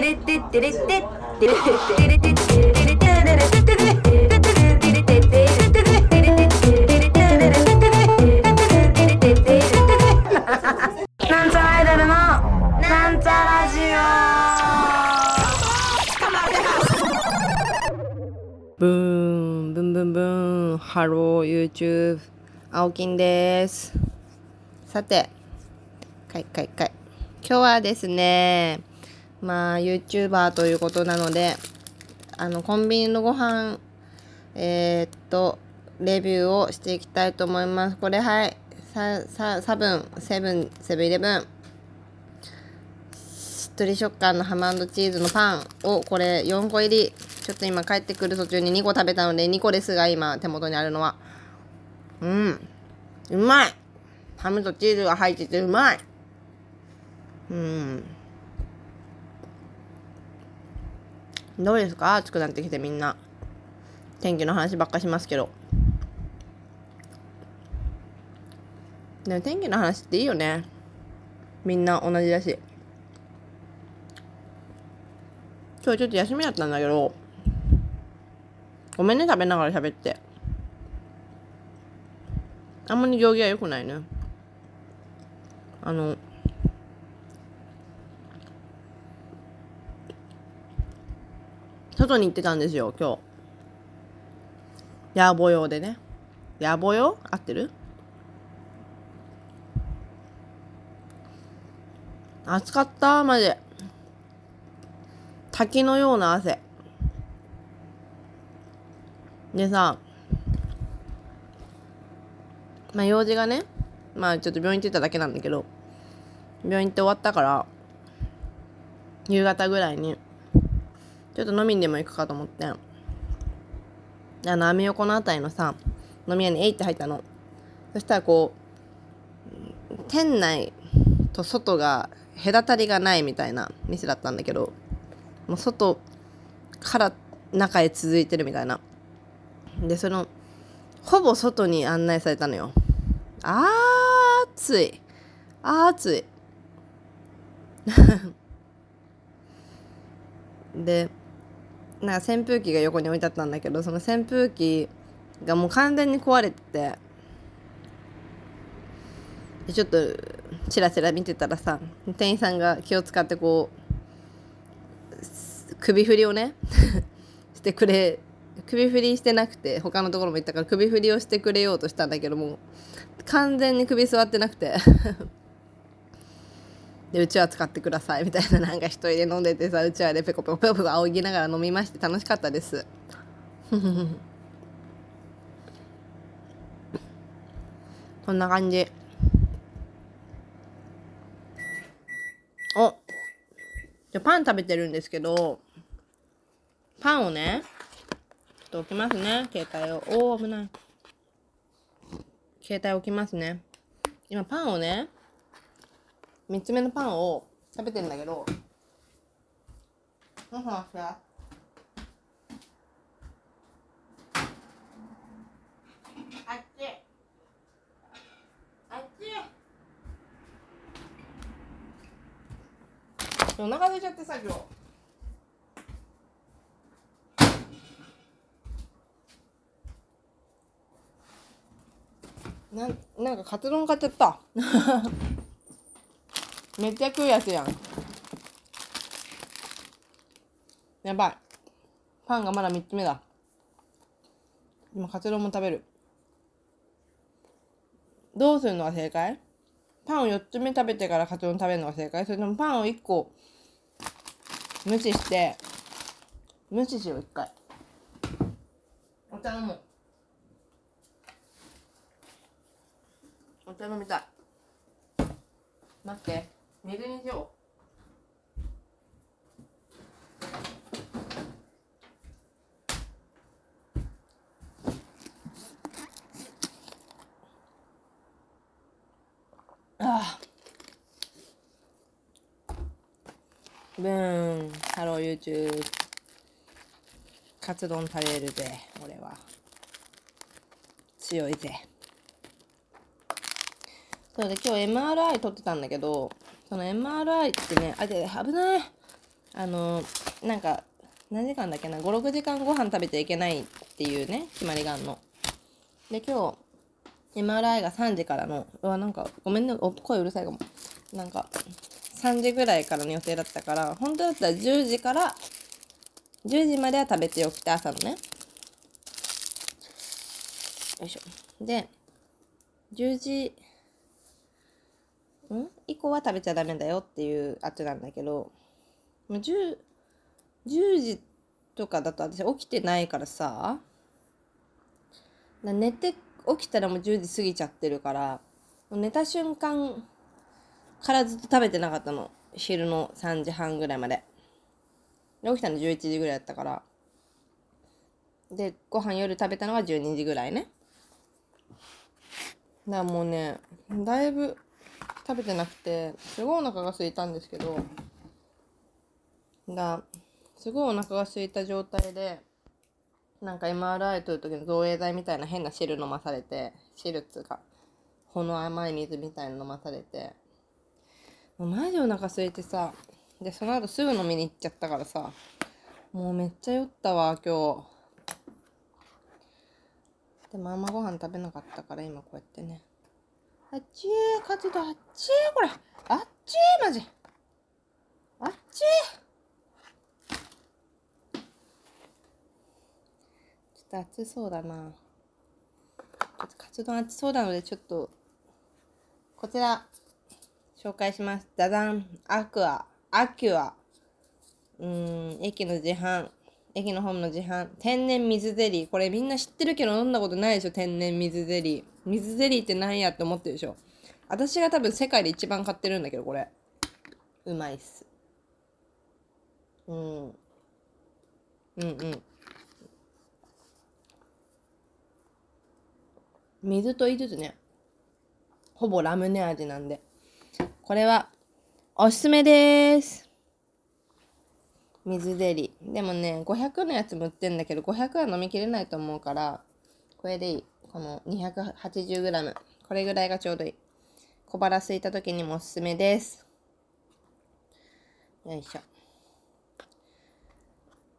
なんちゃらアイドルのなんちゃラジブーン、ブンブンブーン、ハロー YouTube、青金です。さて、かいかいかい。今日はですね、まあ YouTuber ということなので、あの、コンビニのご飯、えーっと、レビューをしていきたいと思います。これはい、さ、さ、サブン、セブン、セブンイレブン。しっとり食感のハムチーズのパンをこれ4個入り。ちょっと今帰ってくる途中に2個食べたので2個ですが今手元にあるのは。うん。うまい。ハムとチーズが入っててうまい。うん。どうですか？暑くなってきてみんな。天気の話ばっかしますけど。でも天気の話っていいよね。みんな同じだし。今日ちょっと休みだったんだけど。ごめんね食べながら喋って。あんまり行儀は良くないね。あの外に行ってたんですよ今日。野暮用でね。野暮用？合ってる？暑かった？マジ滝のような汗。でさまあ用事がねまあちょっと病院行ってただけなんだけど病院行って終わったから夕方ぐらいにちょっと飲みにでも行くかと思ってあのアメ横のあたりのさ飲み屋にえいって入ったの。そしたらこう店内と外が隔たりがないみたいな店だったんだけどもう外から中へ続いてるみたいな。でそのほぼ外に案内されたのよ。あー暑い。あー暑い。でなんか扇風機が横に置いてあったんだけどその扇風機がもう完全に壊れててでちょっとチラチラ見てたらさ店員さんが気を使ってこう首振りをね してくれ首振りしてなくて他のところも行ったから首振りをしてくれようとしたんだけどもう完全に首座ってなくて。でうちは使ってくださいみたいな なんか一人で飲んでてさうちわでペコペコペコペコ仰ぎながら飲みまして楽しかったです。こんな感じ。お。じゃパン食べてるんですけどパンをねちょっと置きますね。携帯を。おお危ない。携帯置きますね。今パンをね3つ目のパンを食べてんだけどふわふわしてあっち。あっち。お腹空いちゃってさ今日。なんなんかカツ丼買っちゃった。めっちゃ食うやつやん。やばい。パンがまだ3つ目だ。今カツ丼も食べる。どうするのが正解？パンを4つ目食べてからカツ丼食べるのが正解？それともパンを1個無視して無視しよう1回。お茶飲もう。お茶飲みたい。待って。水にしようあブーン。 Hello YouTube カツ丼食べるぜ俺は。強いぜ。そうで今日 MRI 撮ってたんだけどその MRI ってねあで危ない。あのなんか何時間だっけな？56時間ご飯食べちゃいけないっていうね決まりがあるの。で今日 MRI が3時からのうわなんかごめんねお声うるさいかも。なんか3時ぐらいからの予定だったから本当だったら10時から10時までは食べてよくて朝のね。よいしょ。で10時ん？以降は食べちゃダメだよっていうあっちなんだけどもう 10, 10時とかだと私起きてないからさだ寝て起きたらもう10時過ぎちゃってるから寝た瞬間からずっと食べてなかったの。昼の3時半ぐらいまで。で起きたの11時ぐらいだったから。でご飯夜食べたのは12時ぐらいね。だからもうねだいぶ食べてなくてすごいお腹が空いたんですけどだすごいお腹が空いた状態でなんか MRI 取る時の造影剤みたいな変な汁飲まされて汁っつうかほの甘い水みたいな飲まされてもうマジお腹空いてさでその後すぐ飲みに行っちゃったからさもうめっちゃ酔ったわ今日。でもあんまご飯食べなかったから今こうやってね。あっちー活動あっちーこれあっちーマジあっちーちょっと暑そうだな。ちょっとカツ丼暑そうなのでちょっとこちら紹介します。ダダン。アクア。アキュア。うん駅の自販。駅のホームの自販天然水ゼリー。これみんな知ってるけど飲んだことないでしょ天然水ゼリー。水ゼリーって何やって思ってるでしょ。私が多分世界で一番買ってるんだけどこれ。うまいっす。うん。うんうん。水と言いつつねほぼラムネ味なんで。これはおすすめです。水ゼリーでもね500のやつも売ってんだけど500は飲みきれないと思うからこれでいい。この 280g これぐらいがちょうどいい。小腹空いた時にもおすすめです。よいしょ。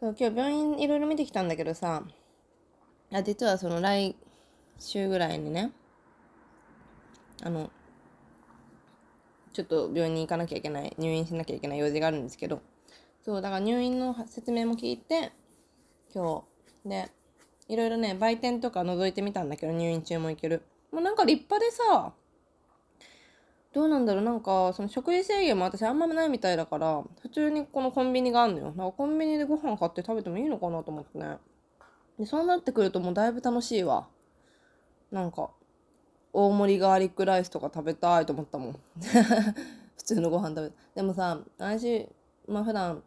そう今日病院いろいろ見てきたんだけどさあ実はその来週ぐらいにねあのちょっと病院に行かなきゃいけない入院しなきゃいけない用事があるんですけどそうだから入院の説明も聞いて今日。でいろいろね売店とか覗いてみたんだけど入院中も行ける。もうなんか立派でさどうなんだろう。なんかその食事制限も私あんまないみたいだから普通にこのコンビニがあるのよ。なんかコンビニでご飯買って食べてもいいのかなと思ってね。でそうなってくるともうだいぶ楽しいわ。なんか大盛りガーリックライスとか食べたいと思ったもん。普通のご飯食べでもさ私まあ普段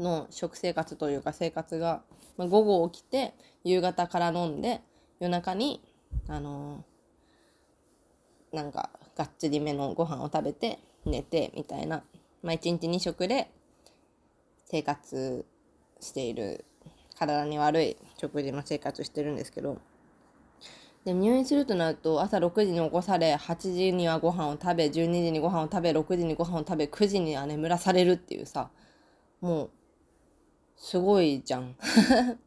の食生活というか生活が、まあ、午後起きて夕方から飲んで夜中にあのーなんかがっつりめのご飯を食べて寝てみたいな、まあ、1日2食で生活している。体に悪い食事の生活してるんですけど。で入院するとなると朝6時に起こされ8時にはご飯を食べ12時にご飯を食べ6時にご飯を食べ9時には眠らされるっていうさ。もうすごいじゃん。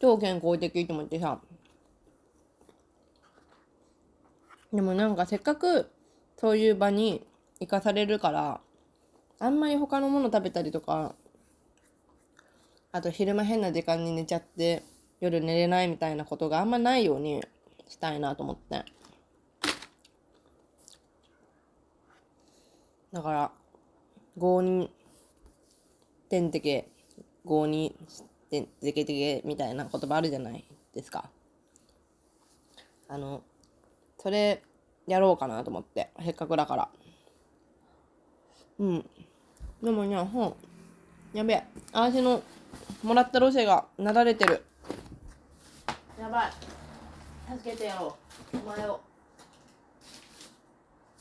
超健康的と思ってさ。でもなんかせっかくそういう場に行かされるからあんまり他のもの食べたりとかあと昼間変な時間に寝ちゃって夜寝れないみたいなことがあんまないようにしたいなと思って。だから5に点てけ5にてぜけてけみたいな言葉あるじゃないですか。あのそれやろうかなと思ってせっかくだから。うん。でもね本やべえ。私のもらったロシェがなだれてる。やばい。助けてよ。お前を。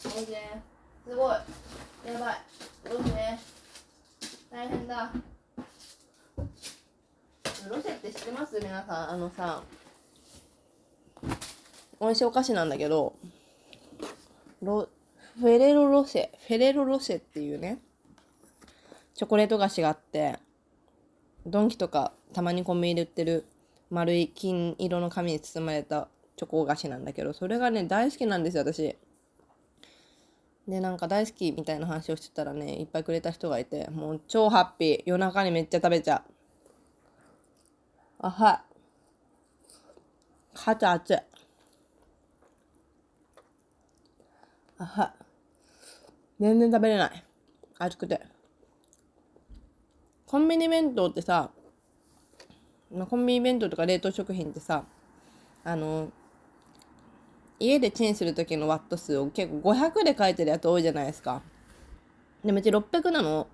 おいで。すごい。やばい。ロシェ大変だ。ロシェって知ってます？皆さん。あのさ美味しいお菓子なんだけどロフェレロロシェフェレロロシェっていうねチョコレート菓子があってドンキとかたまにコンビニで売ってる丸い金色の紙に包まれたチョコ菓子なんだけどそれがね大好きなんですよ私。でなんか大好きみたいな話をしてたらねいっぱいくれた人がいてもう超ハッピー。夜中にめっちゃ食べちゃう。あはい肩熱いあはい全然食べれない。熱くて。コンビニ弁当ってさ、コンビニ弁当とか冷凍食品ってさあの家でチンする時のワット数を結構500で書いてるやつ多いじゃないですか。でもうち600なの。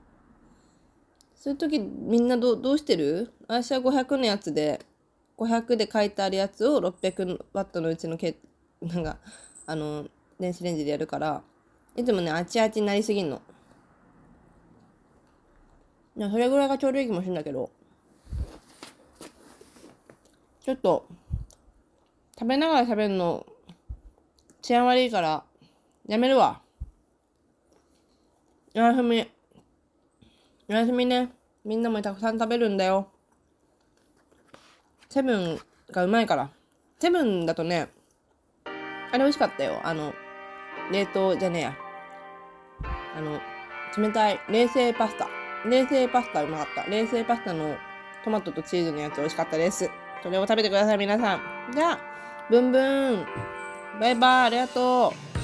そういう時みんなどどうしてる？私は500のやつで500で書いてあるやつを600ワットのうちのけなんかあの電子レンジでやるからいつもねあちあちになりすぎんの。それぐらいがちょうどいい気もするんだけど。ちょっと食べながら喋るの治安悪いからやめるわ。おやすみ。おやすみね。みんなもたくさん食べるんだよ。セブンがうまいから。セブンだとねあれ美味しかったよ。あの冷凍じゃねえや。あの冷たい冷製パスタ。冷製パスタうまかった。冷製パスタのトマトとチーズのやつ美味しかったです。それを食べてください皆さん。じゃあブンブン。バイバイありがとう。